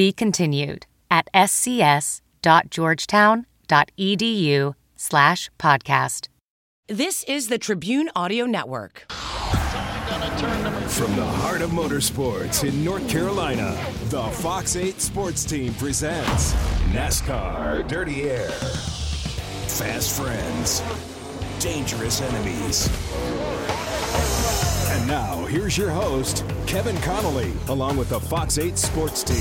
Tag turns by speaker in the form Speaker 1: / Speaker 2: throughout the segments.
Speaker 1: Be continued at scs.georgetown.edu slash podcast.
Speaker 2: This is the Tribune Audio Network.
Speaker 3: From the heart of motorsports in North Carolina, the Fox 8 Sports Team presents NASCAR Dirty Air. Fast friends, dangerous enemies. And now, here's your host, Kevin Connolly, along with the Fox 8 Sports Team.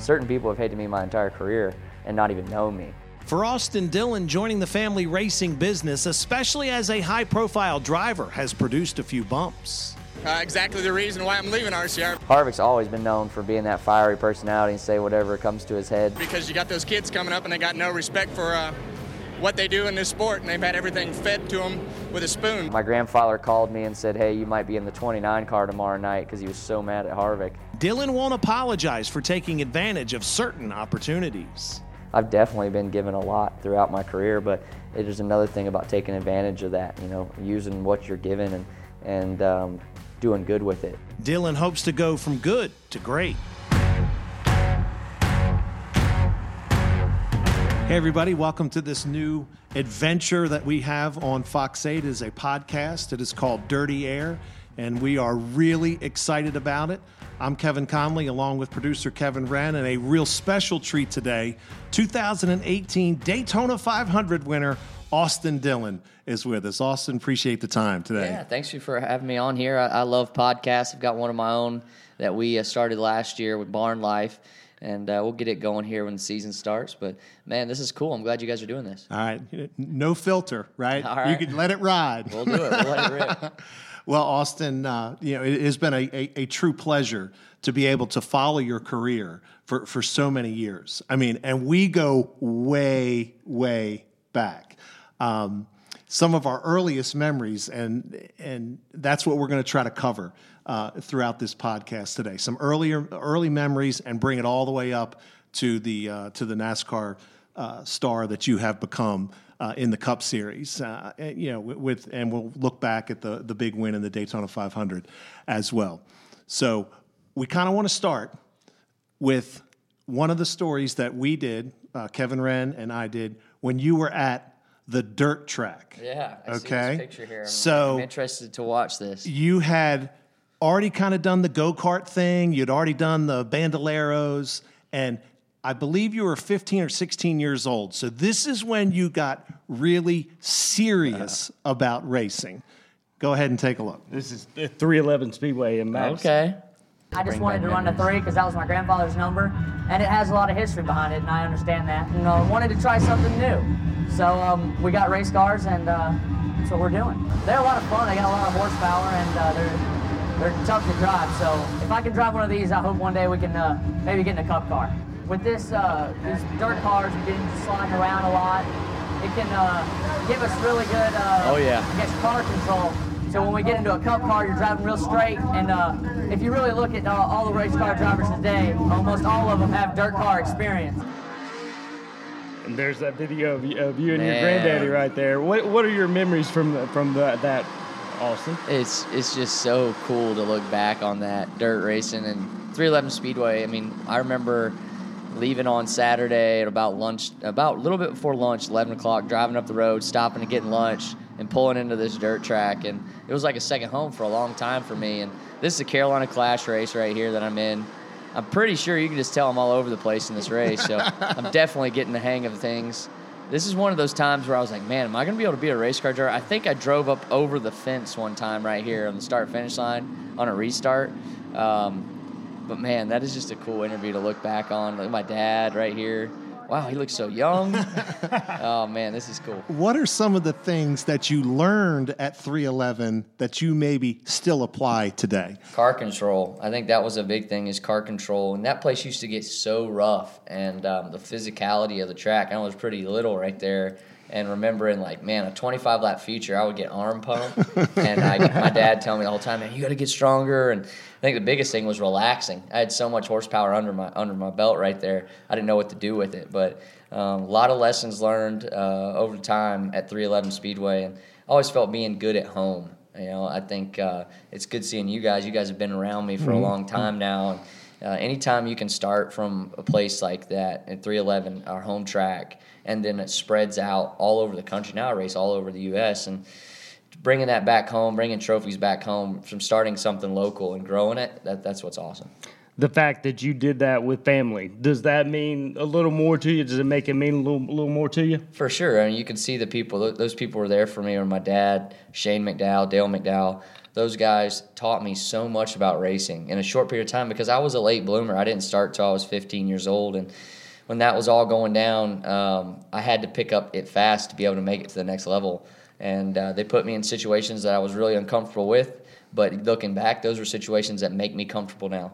Speaker 4: Certain people have hated me my entire career and not even known me.
Speaker 5: For Austin Dillon, joining the family racing business, especially as a high profile driver, has produced a few bumps.
Speaker 6: Uh, exactly the reason why I'm leaving RCR.
Speaker 4: Harvick's always been known for being that fiery personality and say whatever comes to his head.
Speaker 6: Because you got those kids coming up and they got no respect for uh, what they do in this sport, and they've had everything fed to them with a spoon.
Speaker 4: My grandfather called me and said, hey, you might be in the 29 car tomorrow night because he was so mad at Harvick.
Speaker 5: Dillon won't apologize for taking advantage of certain opportunities.
Speaker 4: I've definitely been given a lot throughout my career, but it is another thing about taking advantage of that, you know, using what you're given and, and um, doing good with it.
Speaker 5: Dillon hopes to go from good to great. Hey, everybody, welcome to this new adventure that we have on Fox 8 is a podcast. It is called Dirty Air, and we are really excited about it. I'm Kevin Connolly, along with producer Kevin Wren, and a real special treat today 2018 Daytona 500 winner, Austin Dillon, is with us. Austin, appreciate the time today.
Speaker 4: Yeah, thanks you for having me on here. I, I love podcasts. I've got one of my own that we uh, started last year with Barn Life and uh, we'll get it going here when the season starts. But man, this is cool. I'm glad you guys are doing this.
Speaker 5: All right, no filter, right?
Speaker 4: All right.
Speaker 5: You can let it ride.
Speaker 4: We'll do it. We'll let it rip.
Speaker 5: well, Austin, uh, you know it has been a, a, a, true pleasure to be able to follow your career for for so many years. I mean, and we go way, way back. Um, some of our earliest memories, and and that's what we're going to try to cover uh, throughout this podcast today. Some earlier early memories, and bring it all the way up to the uh, to the NASCAR uh, star that you have become uh, in the Cup Series. Uh, you know, with and we'll look back at the the big win in the Daytona 500 as well. So we kind of want to start with one of the stories that we did, uh, Kevin Wren and I did, when you were at the dirt track.
Speaker 4: Yeah. I
Speaker 5: okay.
Speaker 4: picture here. I'm,
Speaker 5: so
Speaker 4: I'm interested to watch this.
Speaker 5: You had already kind of done the go kart thing. You'd already done the bandoleros, and I believe you were 15 or 16 years old. So this is when you got really serious uh, about racing. Go ahead and take a look.
Speaker 7: This is 311 Speedway in Madison.
Speaker 4: Okay.
Speaker 8: I just wanted to run a three because that was my grandfather's number, and it has a lot of history behind it, and I understand that. And uh, wanted to try something new. So um, we got race cars, and uh, that's what we're doing. They're a lot of fun. They got a lot of horsepower, and uh, they're they're tough to drive. So if I can drive one of these, I hope one day we can uh, maybe get in a cup car. With this uh, these dirt cars, we can slide around a lot. It can uh, give us really good.
Speaker 4: oh yeah.
Speaker 8: I guess car control so when we get into a cup car, you're driving real straight. And uh, if you really look at uh, all the race car drivers today, almost all of them have dirt car experience.
Speaker 7: And there's that video of you, of you and
Speaker 4: Man.
Speaker 7: your granddaddy right there. What what are your memories from the, from the, that, Austin?
Speaker 4: It's it's just so cool to look back on that dirt racing and 311 Speedway. I mean, I remember leaving on Saturday at about lunch, about a little bit before lunch, 11 o'clock, driving up the road, stopping and getting lunch and pulling into this dirt track. And it was like a second home for a long time for me. And this is a Carolina Clash race right here that I'm in. I'm pretty sure you can just tell I'm all over the place in this race. So I'm definitely getting the hang of things. This is one of those times where I was like, man, am I going to be able to be a race car driver? I think I drove up over the fence one time right here on the start finish line on a restart. Um, but man, that is just a cool interview to look back on. Like my dad right here wow, he looks so young. oh man, this is cool.
Speaker 5: What are some of the things that you learned at 311 that you maybe still apply today?
Speaker 4: Car control. I think that was a big thing is car control. And that place used to get so rough and um, the physicality of the track. I was pretty little right there. And remembering, like, man, a 25 lap feature, I would get arm pump. and I, my dad telling me the whole time, man, you got to get stronger. And I think the biggest thing was relaxing. I had so much horsepower under my under my belt right there. I didn't know what to do with it. But um, a lot of lessons learned uh, over time at 311 Speedway. And I always felt being good at home. You know, I think uh, it's good seeing you guys. You guys have been around me for a long time now. And, uh, anytime you can start from a place like that at 311, our home track, and then it spreads out all over the country. Now I race all over the U.S. and bringing that back home, bringing trophies back home from starting something local and growing it. That, that's what's awesome.
Speaker 7: The fact that you did that with family does that mean a little more to you? Does it make it mean a little, little more to you?
Speaker 4: For sure. I mean, you can see the people. Those people were there for me. Or my dad, Shane McDowell, Dale McDowell those guys taught me so much about racing in a short period of time because I was a late bloomer. I didn't start till I was 15 years old, and when that was all going down, um, I had to pick up it fast to be able to make it to the next level. And uh, they put me in situations that I was really uncomfortable with, but looking back, those were situations that make me comfortable now.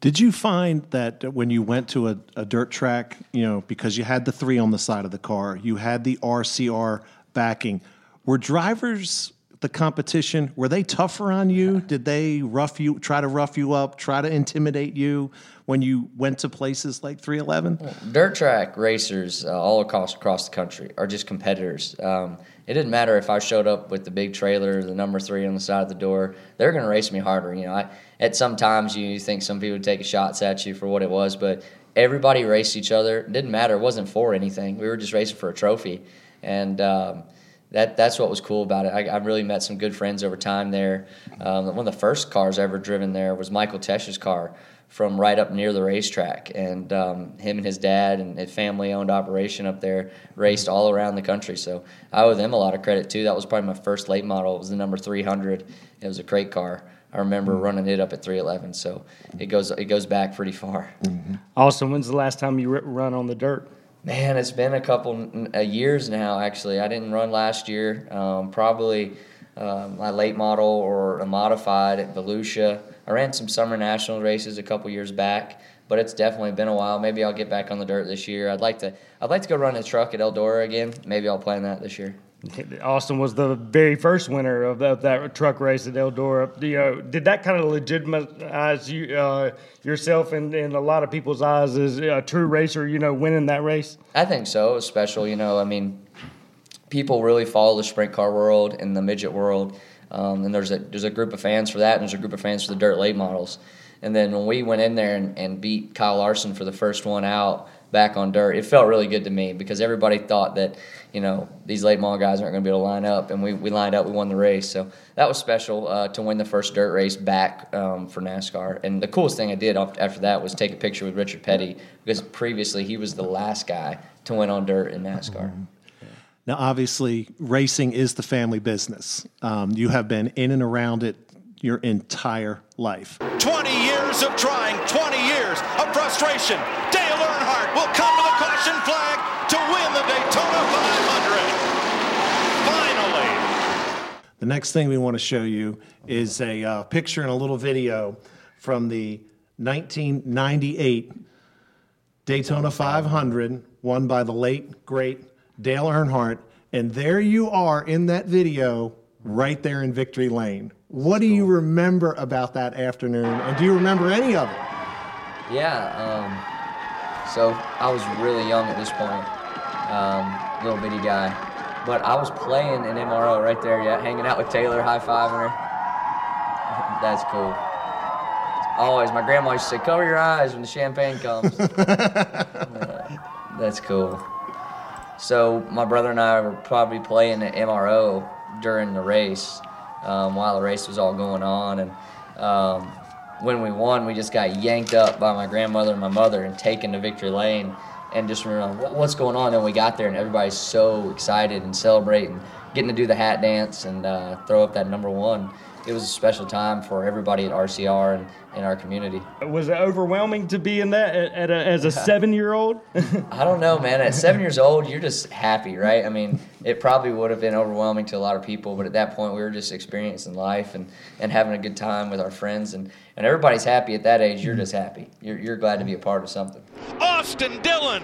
Speaker 5: Did you find that when you went to a, a dirt track, you know, because you had the three on the side of the car, you had the RCR backing, were drivers the competition? Were they tougher on you? Did they rough you, try to rough you up, try to intimidate you when you went to places like 311?
Speaker 4: Dirt track racers uh, all across across the country are just competitors. Um, it didn't matter if I showed up with the big trailer, the number three on the side of the door. They're going to race me harder. You know, I, at some times you think some people would take shots at you for what it was, but everybody raced each other. It didn't matter. It wasn't for anything. We were just racing for a trophy, and. Um, that that's what was cool about it. I, I really met some good friends over time there. Um, one of the first cars I ever driven there was Michael Tesch's car from right up near the racetrack, and um, him and his dad and a family-owned operation up there raced all around the country. So I owe them a lot of credit too. That was probably my first late model. It was the number 300. It was a crate car. I remember mm-hmm. running it up at 311. So it goes it goes back pretty far.
Speaker 7: Mm-hmm. Austin, when's the last time you run on the dirt?
Speaker 4: Man, it's been a couple uh, years now. Actually, I didn't run last year. Um, probably uh, my late model or a modified at Volusia. I ran some summer national races a couple years back, but it's definitely been a while. Maybe I'll get back on the dirt this year. I'd like to. I'd like to go run a truck at Eldora again. Maybe I'll plan that this year.
Speaker 7: Austin was the very first winner of that, truck race at Eldora. You know, did that kind of legitimize you uh, yourself in, in a lot of people's eyes as a true racer? You know, winning that race.
Speaker 4: I think so. It was special. You know, I mean, people really follow the sprint car world and the midget world, um, and there's a there's a group of fans for that, and there's a group of fans for the dirt late models. And then when we went in there and, and beat Kyle Larson for the first one out back on dirt, it felt really good to me because everybody thought that you know, these late model guys aren't going to be able to line up. And we, we lined up, we won the race. So that was special uh, to win the first dirt race back um, for NASCAR. And the coolest thing I did after that was take a picture with Richard Petty because previously he was the last guy to win on dirt in NASCAR. Mm-hmm.
Speaker 5: Now, obviously, racing is the family business. Um, you have been in and around it your entire life.
Speaker 9: 20 years of trying, 20 years of frustration. Dale Earnhardt will come to the caution flag to win the Daytona 500. Finally.
Speaker 5: The next thing we want to show you is a uh, picture and a little video from the 1998 Daytona 500, won by the late, great Dale Earnhardt. And there you are in that video, right there in Victory Lane. What do you remember about that afternoon? And do you remember any of it?
Speaker 4: Yeah. Um so I was really young at this point, um, little bitty guy. But I was playing an MRO right there, yeah, hanging out with Taylor, high fiving her. That's cool. Always, my grandma used to say, "Cover your eyes when the champagne comes." that's cool. So my brother and I were probably playing the MRO during the race um, while the race was all going on, and um, when we won, we just got yanked up by my grandmother and my mother and taken to victory lane and just remember what's going on. And we got there and everybody's so excited and celebrating. getting to do the hat dance and uh, throw up that number one it was a special time for everybody at RCR and in our community.
Speaker 7: Was it overwhelming to be in that at, at a, as a seven-year-old?
Speaker 4: I don't know, man. At seven years old, you're just happy, right? I mean, it probably would have been overwhelming to a lot of people, but at that point, we were just experiencing life and, and having a good time with our friends. And, and everybody's happy at that age. You're mm-hmm. just happy. You're, you're glad to be a part of something.
Speaker 9: Austin Dillon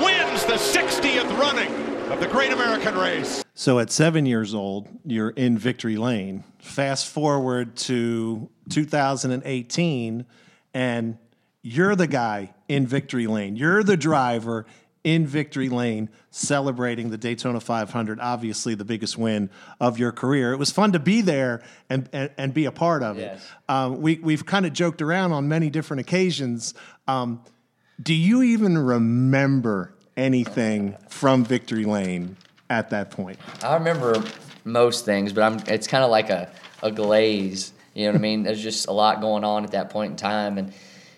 Speaker 9: wins the 60th running of the Great American Race.
Speaker 5: So at seven years old, you're in victory lane. Fast forward to 2018, and you're the guy in victory lane. You're the driver in victory lane celebrating the Daytona 500, obviously the biggest win of your career. It was fun to be there and, and, and be a part of
Speaker 4: Yes.
Speaker 5: it. Um, we, we've kind of joked around on many different occasions. Um, do you even remember anything from victory lane at that point?
Speaker 4: I remember most things, but I'm. It's kind of like a, a glaze. You know what I mean? There's just a lot going on at that point in time, and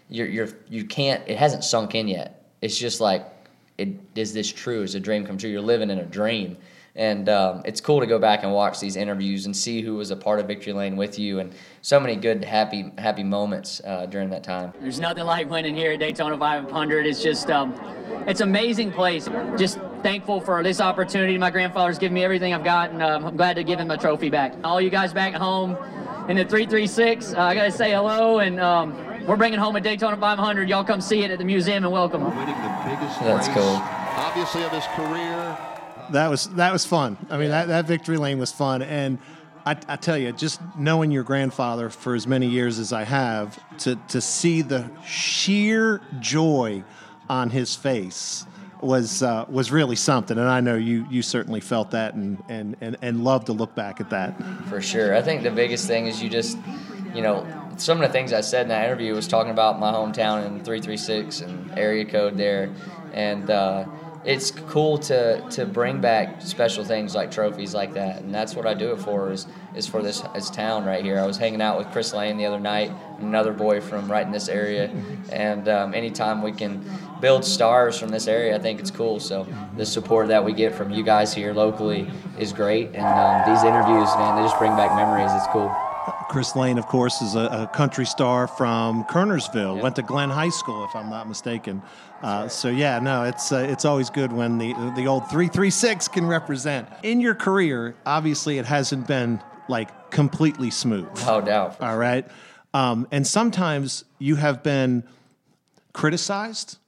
Speaker 4: you're you're you can't. It hasn't sunk in yet. It's just like, it is this true? Is a dream come true? You're living in a dream, and um, it's cool to go back and watch these interviews and see who was a part of Victory Lane with you, and so many good happy happy moments uh, during that time.
Speaker 8: There's nothing like winning here at Daytona 500. It's just, um, it's amazing place. Just thankful for this opportunity. My grandfather's given me everything I've got, and um, I'm glad to give him a trophy back. All you guys back at home in the 336, uh, I gotta say hello, and um, we're bringing home a Daytona 500. Y'all come see it at the museum and welcome.
Speaker 9: Winning the biggest
Speaker 4: That's
Speaker 9: race,
Speaker 4: cool.
Speaker 9: obviously, of his career.
Speaker 5: That was that was fun. I mean, that, that victory lane was fun, and I, I tell you, just knowing your grandfather for as many years as I have, to to see the sheer joy on his face was uh, was really something. And I know you you certainly felt that, and and and and love to look back at that.
Speaker 4: For sure. I think the biggest thing is you just, you know, some of the things I said in that interview was talking about my hometown and 336 and area code there. And uh, it's cool to, to bring back special things like trophies like that. And that's what I do it for is, is for this, this town right here. I was hanging out with Chris Lane the other night, another boy from right in this area. And um, anytime we can build stars from this area, I think it's cool. So the support that we get from you guys here locally is great. And um, these interviews, man, they just bring back memories. It's cool.
Speaker 5: Chris Lane, of course, is a, a country star from Kernersville. Went to Glenn High School, if I'm not mistaken. Uh, so yeah, no, it's uh, it's always good when the the old three three six can represent. In your career, obviously, it hasn't been like completely smooth.
Speaker 4: No doubt.
Speaker 5: All right, um, and sometimes you have been criticized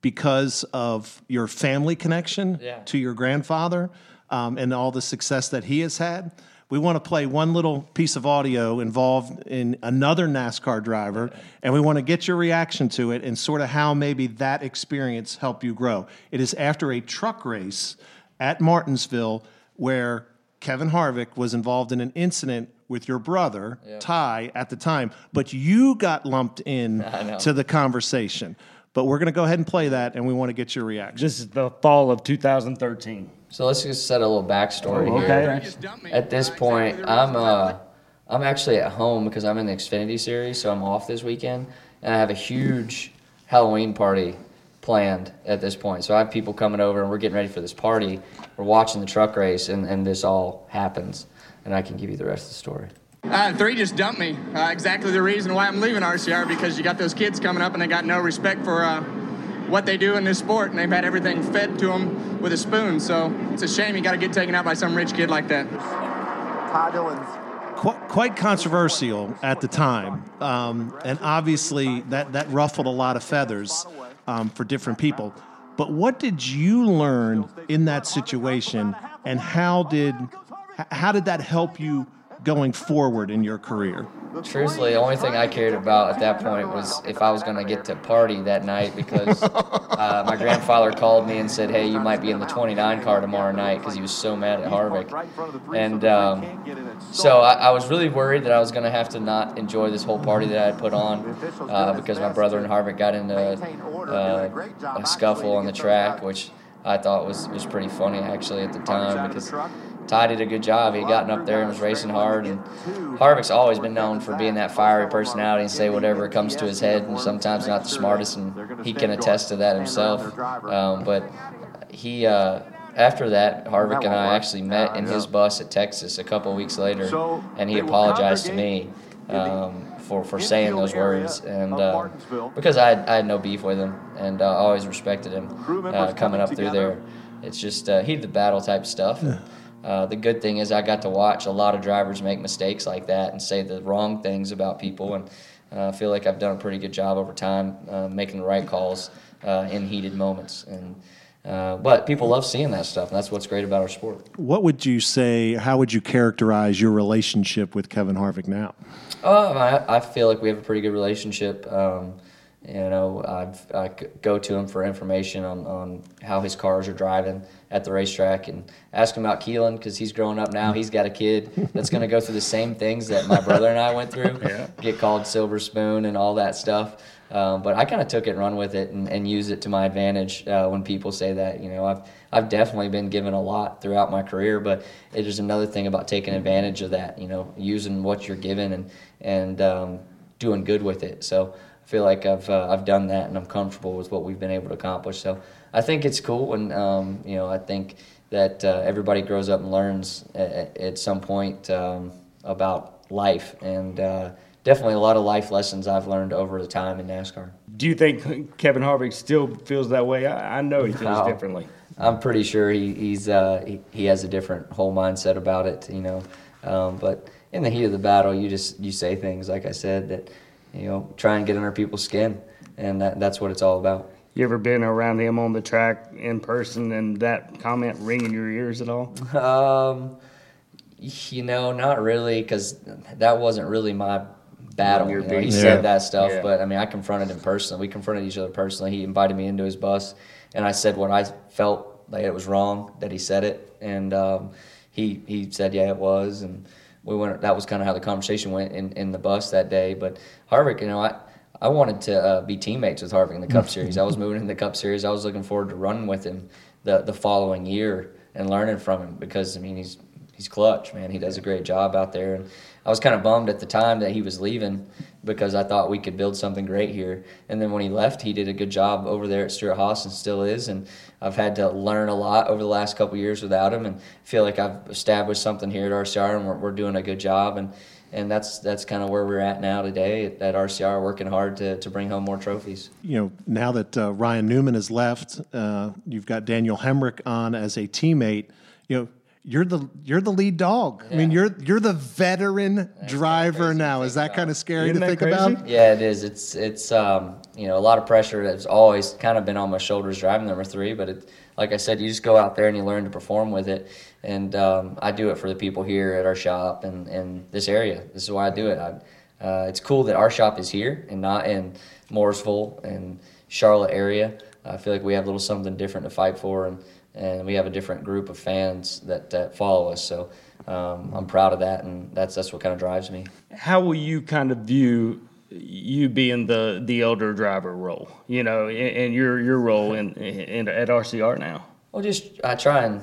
Speaker 5: because of your family connection
Speaker 4: Yeah.
Speaker 5: to your grandfather um, and all the success that he has had. We want to play one little piece of audio involved in another NASCAR driver, and we want to get your reaction to it and sort of how maybe that experience helped you grow. It is after a truck race at Martinsville where Kevin Harvick was involved in an incident with your brother, Ty, at the time, but you got lumped in to the conversation. But we're going to go ahead and play that, and we want to get your reaction.
Speaker 7: This is the fall of 2013.
Speaker 4: So let's just set a little backstory
Speaker 7: Oh,
Speaker 4: here. At this point, I'm uh, I'm actually at home because I'm in the Xfinity series, so I'm off this weekend, and I have a huge Halloween party planned at this point. So I have people coming over, and we're getting ready for this party. We're watching the truck race, and, and this all happens, and I can give you the rest of the story.
Speaker 6: Uh, three just dumped me. Uh, exactly the reason why I'm leaving RCR because you got those kids coming up and they got no respect for uh, what they do in this sport, and they've had everything fed to them with a spoon. So it's a shame you got to get taken out by some rich kid like that.
Speaker 10: Ty Dillon's
Speaker 5: Quite, quite controversial at the time, um, and obviously that, that ruffled a lot of feathers um, for different people. But what did you learn in that situation, and how did how did that help you going forward in your career?
Speaker 4: Truthfully, the only thing I cared about at that point was if I was going to get to party that night because uh, my grandfather called me and said, "Hey, you might be in the 29 car tomorrow night," because he was so mad at Harvick. And um, so I, I was really worried that I was going to have to not enjoy this whole party that I had put on uh, because my brother and Harvick got into uh, a scuffle on the track, which I thought was was pretty funny actually at the time because. Ty did a good job. He had gotten up there and was racing hard. And Harvick's always been known for being that fiery personality and say whatever comes to his head, and sometimes not the smartest, and he can attest to that himself. Um, but he uh, after that, Harvick and I actually met in his bus at Texas a couple of weeks later, and he apologized to me
Speaker 10: congregate in the
Speaker 4: um, for for saying those words, and uh, because I had, I had no beef with him, and uh, always respected him uh, coming
Speaker 10: coming
Speaker 4: up through there. It's just uh, heated the battle type stuff. And, uh, the good thing is I got to watch a lot of drivers make mistakes like that and say the wrong things about people, and uh, I feel like I've done a pretty good job over time uh, making the right calls uh, in heated moments. And uh, but people love seeing that stuff, and that's what's great about our sport.
Speaker 5: What would you say? How would you characterize your relationship with Kevin Harvick now?
Speaker 4: Oh, I, I feel like we have a pretty good relationship. Um, you know, I've, I go to him for information on, on how his cars are driving at the racetrack and ask him about Keelan because he's growing up now. He's got a kid that's going to go through the same things that my brother and I went through, get called silver spoon and all that stuff. Um, but I kind of took it run with it and, and use it to my advantage uh, when people say that. You know, I've I've definitely been given a lot throughout my career, but it is another thing about taking advantage of that. You know, using what you're given and and um, doing good with it. So feel like I've uh, I've done that and I'm comfortable with what we've been able to accomplish. So I think it's cool, and um, you know, I think that uh, everybody grows up and learns at, at some point um, about life and. Uh, Definitely a lot of life lessons I've learned over the time in NASCAR.
Speaker 7: Do you think Kevin Harvick still feels that way? I, I know he feels differently.
Speaker 4: I'm pretty sure he, he's uh, he, he has a different whole mindset about it, you know. Um, but in the heat of the battle, you just you say things like I said that you know try and get under people's skin, and that, that's what it's all about.
Speaker 7: You ever been around him on the track in person and that comment ring in your ears at all?
Speaker 4: Um, you know, not really, because that wasn't really my battle. You know, he
Speaker 7: beat.
Speaker 4: said that stuff,
Speaker 7: Yeah.
Speaker 4: but I mean, I confronted him personally. We confronted each other personally. He invited me into his bus, and I said what I felt like it was wrong that he said it, and um, he he said yeah it was, and we went. That was kind of how the conversation went in, in the bus that day. But Harvick, you know, I. I wanted to uh, be teammates with Harvick in the Cup Series. I was moving in the Cup Series. I was looking forward to running with him the the following year and learning from him because I mean he's he's clutch, man. He does a great job out there. And I was kind of bummed at the time that he was leaving because I thought we could build something great here. And then when he left, he did a good job over there at Stewart-Haas and still is. And I've had to learn a lot over the last couple years without him and feel like I've established something here at RCR and we're, we're doing a good job. And and that's that's kind of where we're at now today at, at RCR, working hard to, to bring home more trophies.
Speaker 5: You know, now that uh, Ryan Newman has left, uh, you've got Daniel Hemric on as a teammate. You know, you're the you're the lead dog. I mean, you're you're the veteran driver now. Is that kind of scary
Speaker 7: Isn't
Speaker 5: to think
Speaker 7: crazy?
Speaker 5: about?
Speaker 4: Yeah, it is. It's it's um, you know a lot of pressure that's always kind of been on my shoulders driving number three. But it, like I said, you just go out there and you learn to perform with it. And um, I do it for the people here at our shop and and this area. This is why I do it. I, uh, it's cool that our shop is here and not in Mooresville and Charlotte area. I feel like we have a little something different to fight for, and, and we have a different group of fans that, that follow us. So um, I'm proud of that, and that's that's what kind of drives me.
Speaker 7: How will you kind of view you being the the elder driver role? You know, and, and your your role in, in at RCR now.
Speaker 4: Well, just I try and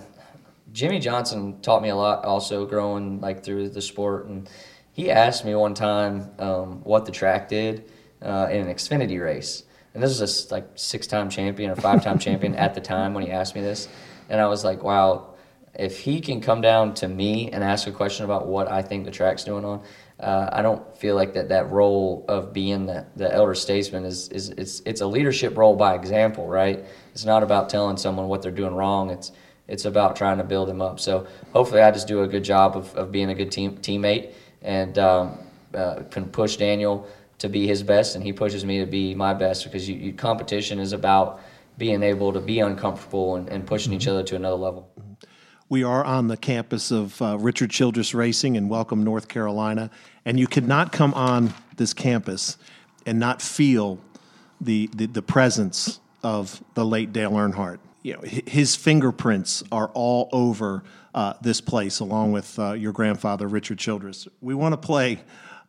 Speaker 4: Jimmie Johnson taught me a lot also growing like through the sport, and he asked me one time um, what the track did uh, in an Xfinity race, and this was a like six-time champion or five-time champion at the time when he asked me this, and I was like, wow. If he can come down to me and ask a question about what I think the track's doing on, uh, I don't feel like that that role of being the, the elder statesman is, is it's it's a leadership role by example, right? It's not about telling someone what they're doing wrong. It's it's about trying to build them up. So hopefully, I just do a good job of, of being a good team teammate and um, uh, can push Daniel to be his best, and he pushes me to be my best because you, you, competition is about being able to be uncomfortable and, and pushing each other to another level.
Speaker 5: We are on the campus of uh, Richard Childress Racing in Welcome, North Carolina, and you could not come on this campus and not feel the the, the presence of the late Dale Earnhardt. You know, his fingerprints are all over uh, this place, along with uh, your grandfather, Richard Childress. We want to play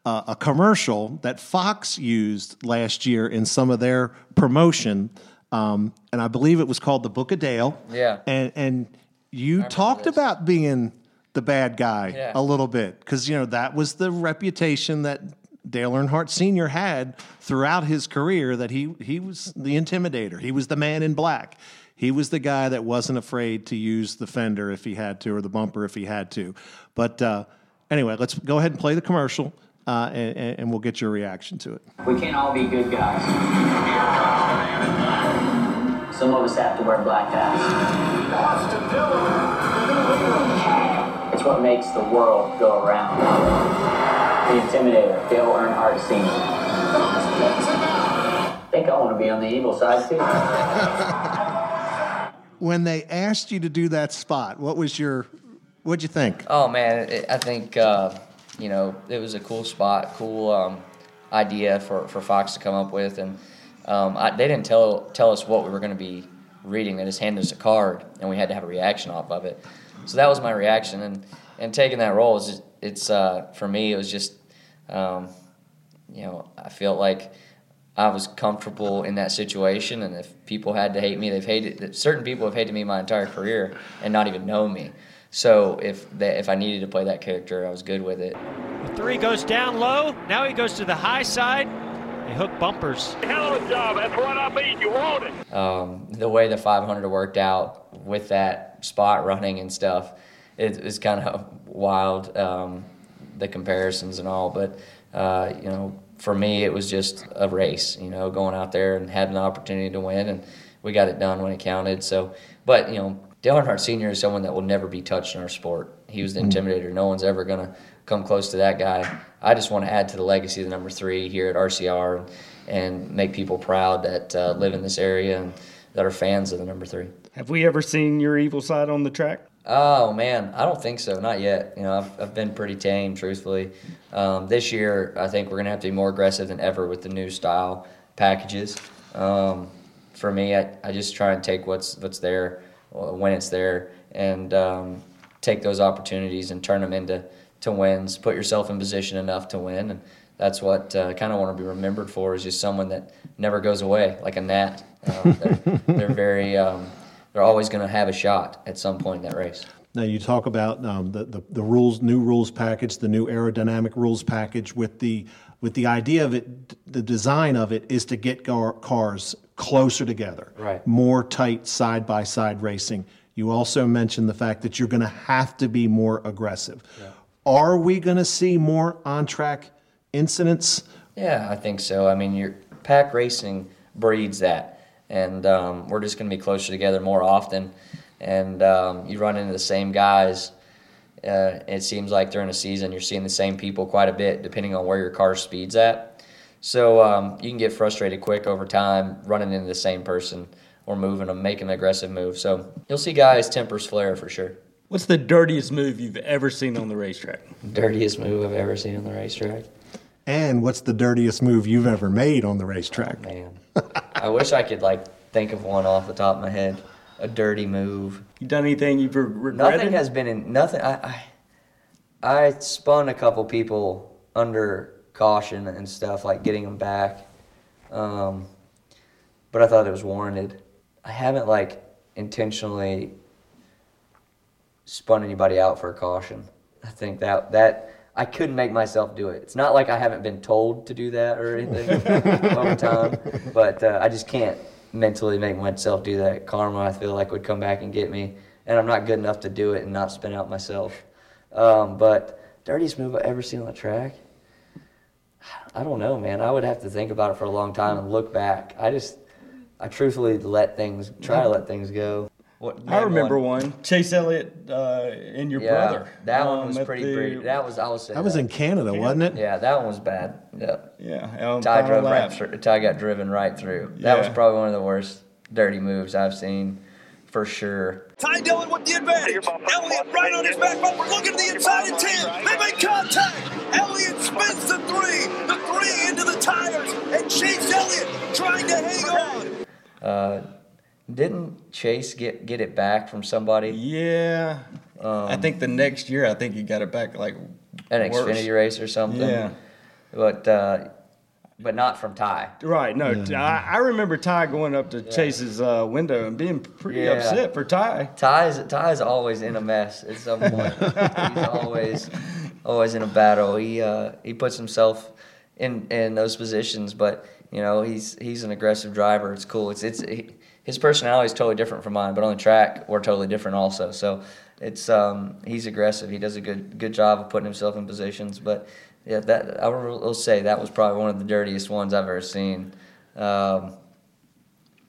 Speaker 5: uh, a commercial that Fox used last year in some of their promotion, um, and I believe it was called "The Book of Dale."
Speaker 4: Yeah.
Speaker 5: and and you talked
Speaker 4: this.
Speaker 5: about being the bad guy
Speaker 4: Yeah.
Speaker 5: a little bit because you know that was the reputation that Dale Earnhardt Sr. had throughout his career that he he was the intimidator. He was the man in black. He was the guy that wasn't afraid to use the fender if he had to or the bumper if he had to. But uh, anyway, let's go ahead and play the commercial, uh, and, and we'll get your reaction to it.
Speaker 11: We can't all be good guys. Some of us have to wear black hats. It's what makes the world go around. The Intimidator, Dale Earnhardt Sr. I think I want to be on the evil side too.
Speaker 5: When they asked you to do that spot, what was your, what'd you think?
Speaker 4: Oh man, I think uh, you know it was a cool spot, cool um, idea for, for Fox to come up with, and um, I, they didn't tell tell us what we were going to be reading. They just handed us a card, and we had to have a reaction off of it. So that was my reaction, and and taking that role is it's uh, for me it was just um, you know I felt like I was comfortable in that situation, and if people had to hate me, they've hated. Certain people have hated me my entire career and not even know me. So if they, if I needed to play that character, I was good with it.
Speaker 12: The three goes down low. Now he goes to the high side. They hook bumpers.
Speaker 13: Hell of a job. That's what I mean. You want it.
Speaker 4: Um, the way the 500 worked out with that spot running and stuff, it was kind of wild. Um, the comparisons and all, but uh, you know, for me, it was just a race. You know, going out there and having the opportunity to win, and we got it done when it counted. So, but you know, Dale Earnhardt Sr. is someone that will never be touched in our sport. He was the
Speaker 5: Mm.
Speaker 4: intimidator. No one's ever going to come close to that guy. I just want to add to the legacy of the number three here at RCR and, and make people proud that uh, live in this area and that are fans of the number three.
Speaker 7: Have we ever seen your evil side on the track?
Speaker 4: Oh man, I don't think so. Not yet. You know, I've, I've been pretty tame, truthfully. Um, this year, I think we're gonna have to be more aggressive than ever with the new style packages. Um, for me, I, I just try and take what's what's there when it's there, and um, take those opportunities and turn them into to wins. Put yourself in position enough to win, and that's what uh, I kind of want to be remembered for. Is just someone that never goes away, like a gnat. Um, they're, they're very. Um, they're always going to have a shot at some point in that race.
Speaker 5: Now you talk about um, the, the the rules, new rules package, the new aerodynamic rules package, with the with the idea of it, the design of it is to get car, cars closer together,
Speaker 4: Right.
Speaker 5: More tight side by side racing. You also mentioned the fact that you're going to have to be more aggressive. Are we going to see more on track incidents?
Speaker 4: Yeah, I think so. I mean, your pack racing breeds that, and um, we're just going to be closer together more often. And um, you run into the same guys. Uh, it seems like during a season you're seeing the same people quite a bit, depending on where your car's speed's at. So um, you can get frustrated quick over time running into the same person or moving them, making an aggressive move. So you'll see guys' tempers flare for sure.
Speaker 7: What's the dirtiest move you've ever seen on the racetrack?
Speaker 4: Dirtiest move I've ever seen on the racetrack.
Speaker 5: And what's the dirtiest move you've ever made on the racetrack?
Speaker 4: Man, I wish I could like think of one off the top of my head. A dirty move.
Speaker 7: You done anything you've regretted?
Speaker 4: Nothing has been in nothing. I, I I spun a couple people under caution and stuff, like getting them back. Um, but I thought it was warranted. I haven't like intentionally spun anybody out for a caution. I think that that I couldn't make myself do it. It's not like I haven't been told to do that or anything over time, but uh, I just can't mentally make myself do that. Karma, I feel like would come back and get me, and I'm not good enough to do it and not spin out myself. Um, but dirtiest move I ever seen on the track. I don't know, man. I would have to think about it for a long time and look back. I just, I truthfully let things, try to let things go. What,
Speaker 7: I remember one. Chase Elliott uh, and your
Speaker 4: yeah,
Speaker 7: brother.
Speaker 4: That one
Speaker 7: um,
Speaker 4: was pretty,
Speaker 7: the-
Speaker 4: pretty. That was I was.
Speaker 5: That was in Canada, wasn't it?
Speaker 4: Yeah, that one was bad. Yeah.
Speaker 7: Yeah. um,
Speaker 4: Ty drove
Speaker 7: lap.
Speaker 4: right through. Ty got driven right through. That was probably one of the worst dirty moves I've seen, for sure.
Speaker 14: Ty Dillon with the advantage. Elliott right on his back bumper, looking to the inside of 10. They make contact. Elliott spins the three. The three into the tires. And Chase Elliott trying to hang on.
Speaker 4: Uh, didn't Chase get get it back from somebody?
Speaker 7: Yeah. I think the next year, I think he got it back like
Speaker 4: An
Speaker 7: worse.
Speaker 4: Xfinity race or something.
Speaker 7: Yeah.
Speaker 4: But uh, but not from Ty.
Speaker 7: Right. No, I, I remember Ty going up to Chase's uh, window and being pretty
Speaker 4: Yeah.
Speaker 7: upset for Ty.
Speaker 4: Ty's Ty's always in a mess at some point. He's always always in a battle. He uh, he puts himself in in those positions, but you know he's he's an aggressive driver. It's cool. It's it's he, his personality is totally different from mine, but on the track we're totally different also. So it's um, he's aggressive. He does a good good job of putting himself in positions. But yeah, that I will say that was probably one of the dirtiest ones I've ever seen um,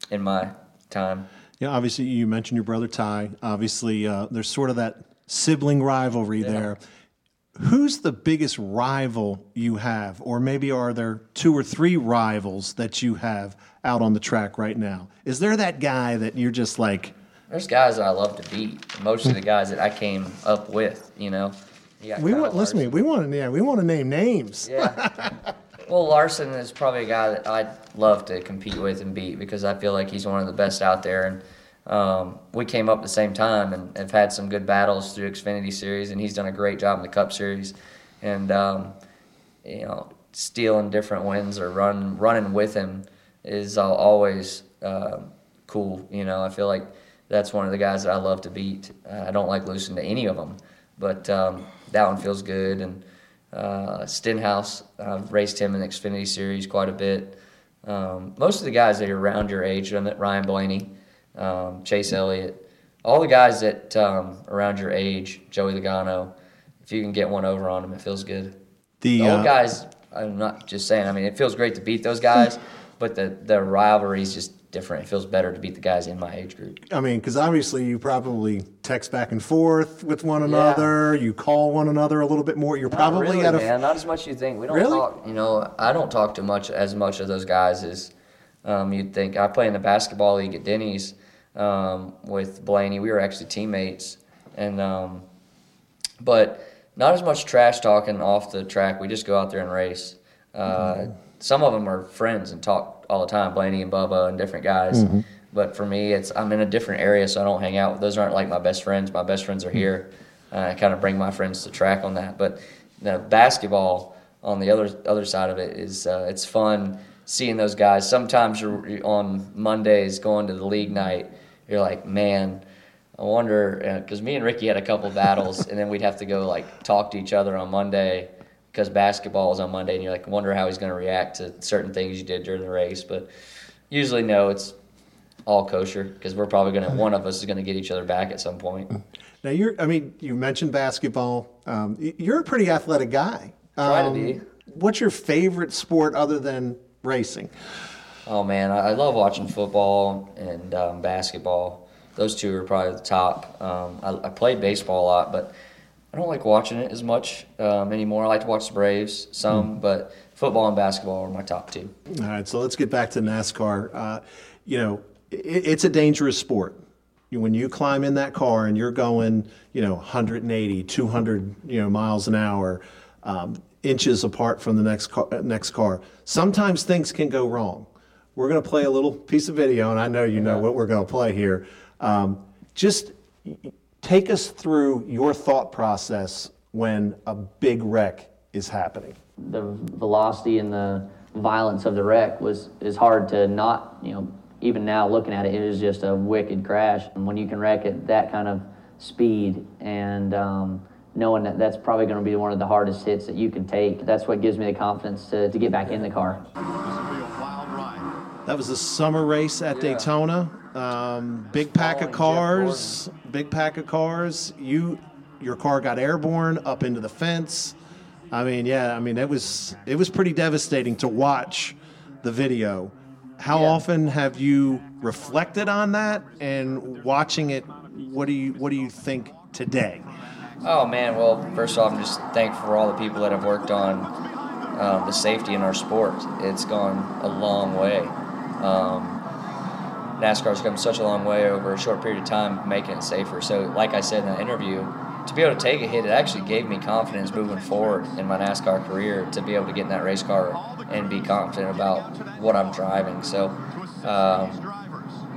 Speaker 4: in my time.
Speaker 5: Yeah, obviously you mentioned your brother Ty. Obviously, uh, there's sort of that sibling rivalry
Speaker 4: Yeah.
Speaker 5: there. Who's the biggest rival you have, or maybe are there two or three rivals that you have out on the track right now? Is there that guy that you're just like,
Speaker 4: There's guys that I love to beat. Most of the guys that I came up with, you know. You
Speaker 5: we want listen to me, we want to yeah, we want to name names.
Speaker 4: Yeah. Well, Larson is probably a guy that I'd love to compete with and beat because I feel like he's one of the best out there. And um, we came up at the same time and have had some good battles through Xfinity Series, and he's done a great job in the Cup Series. And um, you know, stealing different wins or run running with him is al- always uh, cool. You know, I feel like that's one of the guys that I love to beat. I don't like losing to any of them, but um, that one feels good. And uh, Stenhouse, I've raced him in the Xfinity Series quite a bit. Um, most of the guys that are around your age, Ryan Blaney, um, Chase Elliott, all the guys that um, around your age, Joey Logano, if you can get one over on them, it feels good.
Speaker 5: The,
Speaker 4: The old
Speaker 5: uh,
Speaker 4: guys, I'm not just saying. I mean, it feels great to beat those guys, but the the rivalry is just different. It feels better to beat the guys in my age group.
Speaker 5: I mean, because obviously you probably text back and forth with one another. You call one another a little bit more. You're probably
Speaker 4: really,
Speaker 5: at a
Speaker 4: man. Not as much as you think. We don't
Speaker 5: Really?
Speaker 4: talk. You know, I don't talk to much as much of those guys as um, you'd think. I play in the basketball league at Denny's um, with Blaney. We were actually teammates, and um, but not as much trash talking off the track. We just go out there and race. Uh, Some of them are friends and talk all the time, Blaney and Bubba and different guys.
Speaker 5: Mhm.
Speaker 4: But for me, it's I'm in a different area, so I don't hang out. Those aren't like my best friends. My best friends are here. Uh, I kind of bring my friends to track on that. But the basketball on the other other side of it is uh, it's fun seeing those guys. Sometimes you're you're on Mondays going to the league night. You're like, man, I wonder because me and Ricky had a couple battles, and then we'd have to go like talk to each other on Monday because basketball is on Monday, and you're like, wonder how he's going to react to certain things you did during the race. But usually, no, it's all kosher because we're probably gonna one of us is gonna get each other back at some point.
Speaker 5: Now you're. I mean, you mentioned basketball. Um, you're a pretty athletic guy.
Speaker 4: Try to
Speaker 5: Um,
Speaker 4: be.
Speaker 5: What's your favorite sport other than racing?
Speaker 4: Oh man, I, I love watching football and um, basketball. Those two are probably the top. Um, I, I played baseball a lot, but I don't like watching it as much um, anymore. I like to watch the Braves some, but football and basketball are my top two.
Speaker 5: All right, so let's get back to NASCAR. Uh, you know, it, it's a dangerous sport. When you climb in that car and you're going, you know, 180, 200, you know, miles an hour, um, inches apart from the next car, next car, sometimes things can go wrong. We're going to play a little piece of video, and I know you know what we're going to play here. Um, just take us through your thought process when a big wreck is happening.
Speaker 8: the velocity and the violence of the wreck was is hard to not you know even now looking at it it was just a wicked crash and when you can wreck at that kind of speed and um, knowing that that's probably going to be one of the hardest hits that you can take that's what gives me the confidence to, to get back in the car
Speaker 5: That was the summer race at Daytona. Um, big pack of cars, big pack of cars. You, your car got airborne up into the fence. I mean, yeah, I mean it was it was pretty devastating to watch the video. How often have you reflected on that and watching it? What do you what do you think today?
Speaker 4: Oh man, well, first off, I'm just thankful for all the people that have worked on um, the safety in our sport. It's gone a long way. Um, NASCAR's come such a long way over a short period of time, making it safer. So, like I said in that interview, to be able to take a hit, it actually gave me confidence moving forward in my NASCAR career to be able to get in that race car and be confident about what I'm driving. So, um,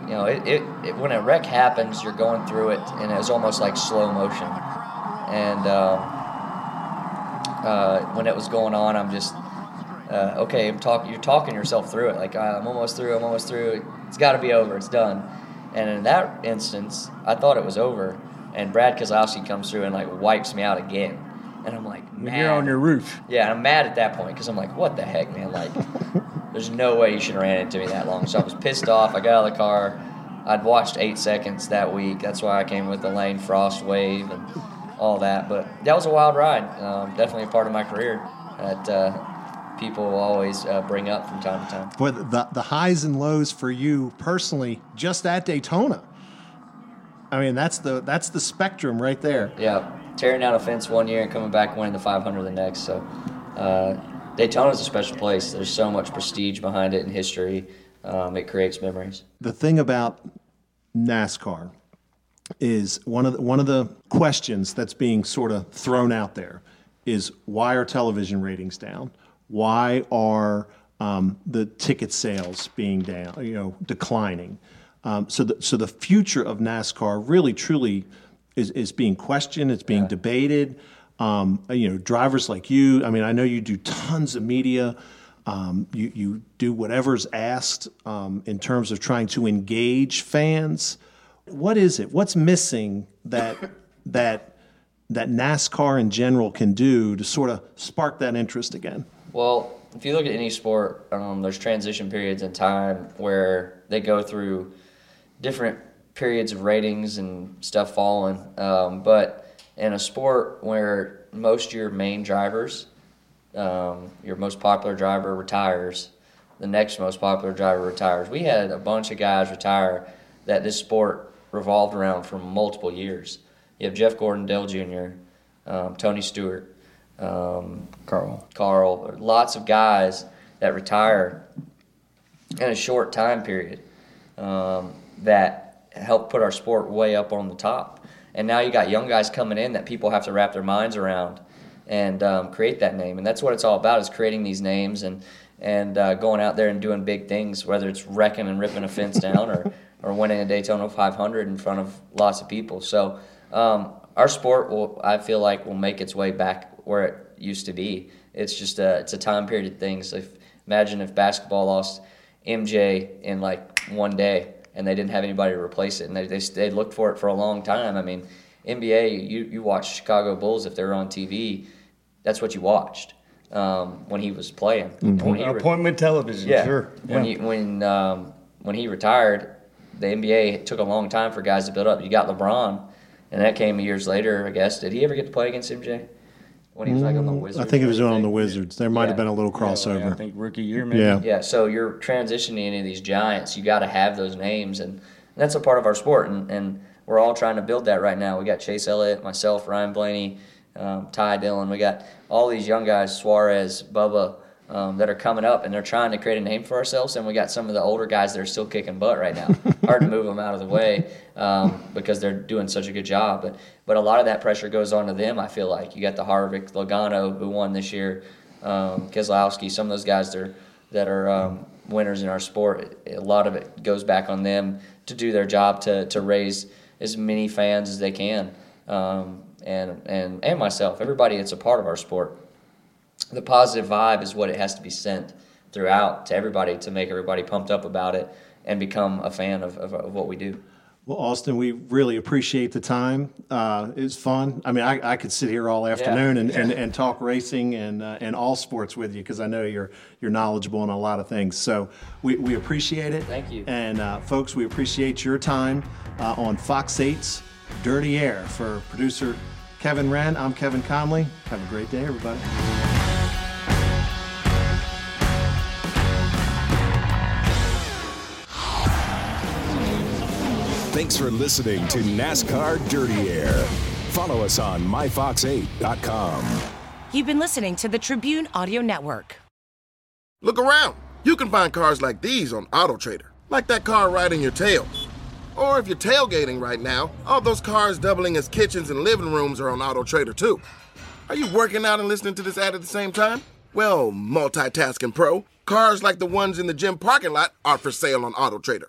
Speaker 4: you know, it, it, it when a wreck happens, you're going through it, and it's almost like slow motion. And um, uh, when it was going on, I'm just uh, okay. I'm talking. You're talking yourself through it. Like I'm almost through. I'm almost through. It's got to be over. It's done. And in that instance, I thought it was over, and Brad Keselowski comes through and like wipes me out again. And I'm like, man.
Speaker 7: You're on your roof.
Speaker 4: Yeah, and I'm mad at that point because I'm like, what the heck, man? Like, there's no way you should have ran into me that long. So I was pissed off. I got out of the car, I'd watched eight seconds that week. That's why I came with the Lane Frost wave and all that. But that was a wild ride. Um, definitely a part of my career that uh, people will always uh, bring up from time to time.
Speaker 5: Boy, the, the highs and lows for you personally, just at Daytona. I mean, that's the that's the spectrum right there.
Speaker 4: Yeah, tearing down a fence one year and coming back winning the 500 the next. So uh, is a special place. There's so much prestige behind it and history. Um, it creates memories.
Speaker 5: The thing about NASCAR is one of the, one of the questions that's being sort of thrown out there is why are television ratings down? Why are um, the ticket sales being down? You know, declining. Um, so the so the future of NASCAR really truly is is being questioned. It's being debated. Um, you know, drivers like you. I mean, I know you do tons of media. Um, you you do whatever's asked um, in terms of trying to engage fans. What is it? What's missing that that that NASCAR in general can do to sort of spark that interest again?
Speaker 4: Well, if you look at any sport, um, there's transition periods in time where they go through different periods of ratings and stuff falling. Um, but in a sport where most of your main drivers, um, your most popular driver retires, the next most popular driver retires. We had a bunch of guys retire that this sport revolved around for multiple years. You have Jeff Gordon, Dale Jr., um, Tony Stewart, um,
Speaker 7: Carl.
Speaker 4: Carl, lots of guys that retire in a short time period um, that helped put our sport way up on the top. And now you got young guys coming in that people have to wrap their minds around and um, create that name. And that's what it's all about is creating these names and and uh, going out there and doing big things, whether it's wrecking and ripping a fence down or, or winning a Daytona 500 in front of lots of people. So um, our sport will, I feel like, will make its way back where it used to be. It's just a it's a time period of things. If imagine if basketball lost MJ in like one day and they didn't have anybody to replace it, and they they, they looked for it for a long time. I mean, NBA, you you watch Chicago Bulls if they're on TV, that's what you watched um, when he was playing. And when he re-
Speaker 7: Appointment television,
Speaker 4: yeah.
Speaker 7: sure.
Speaker 4: When
Speaker 7: Yeah.
Speaker 4: he when um, when he retired, the NBA took a long time for guys to build up. You got LeBron, and that came years later, I guess. Did he ever get to play against MJ? When he was like on the
Speaker 5: Mm,
Speaker 4: Wizards.
Speaker 5: I think it was
Speaker 4: or
Speaker 5: on the Wizards. There might have been a little crossover.
Speaker 7: I think rookie year, maybe.
Speaker 5: Yeah.
Speaker 4: Yeah, so you're transitioning into these giants. You got to have those names, and that's a part of our sport. And, and we're all trying to build that right now. We got Chase Elliott, myself, Ryan Blaney, um, Ty Dillon. We got all these young guys, Suarez, Bubba, um, that are coming up, and they're trying to create a name for ourselves. And we got some of the older guys that are still kicking butt right now. Hard to move them out of the way um, because they're doing such a good job. But but a lot of that pressure goes on to them. I feel like you got the Harvick, Logano, who won this year, um, Keselowski. Some of those guys that are that are um, winners in our sport. A lot of it goes back on them to do their job to to raise as many fans as they can. Um, and, and, and myself, everybody that's a part of our sport the positive vibe is what it has to be sent throughout to everybody to make everybody pumped up about it and become a fan of, of, of what we do.
Speaker 5: Well, Austin, we really appreciate the time. Uh, it was fun. I mean, I, I could sit here all afternoon and, and, and talk racing and uh, and all sports with you because I know you're you're knowledgeable in a lot of things. So we, we appreciate it.
Speaker 4: Thank you.
Speaker 5: And uh, folks, we appreciate your time uh, on Fox 8's Dirty Air. For producer Kevin Wren, I'm Kevin Connolly. Have a great day, everybody.
Speaker 3: Thanks for listening to NASCAR Dirty Air. Follow us on myfox8.com.
Speaker 2: You've been listening to the Tribune Audio Network.
Speaker 15: Look around. You can find cars like these on AutoTrader, like that car right in your tail. Or if you're tailgating right now, all those cars doubling as kitchens and living rooms are on AutoTrader too. Are you working out and listening to this ad at the same time? Well, multitasking pro, cars like the ones in the gym parking lot are for sale on AutoTrader.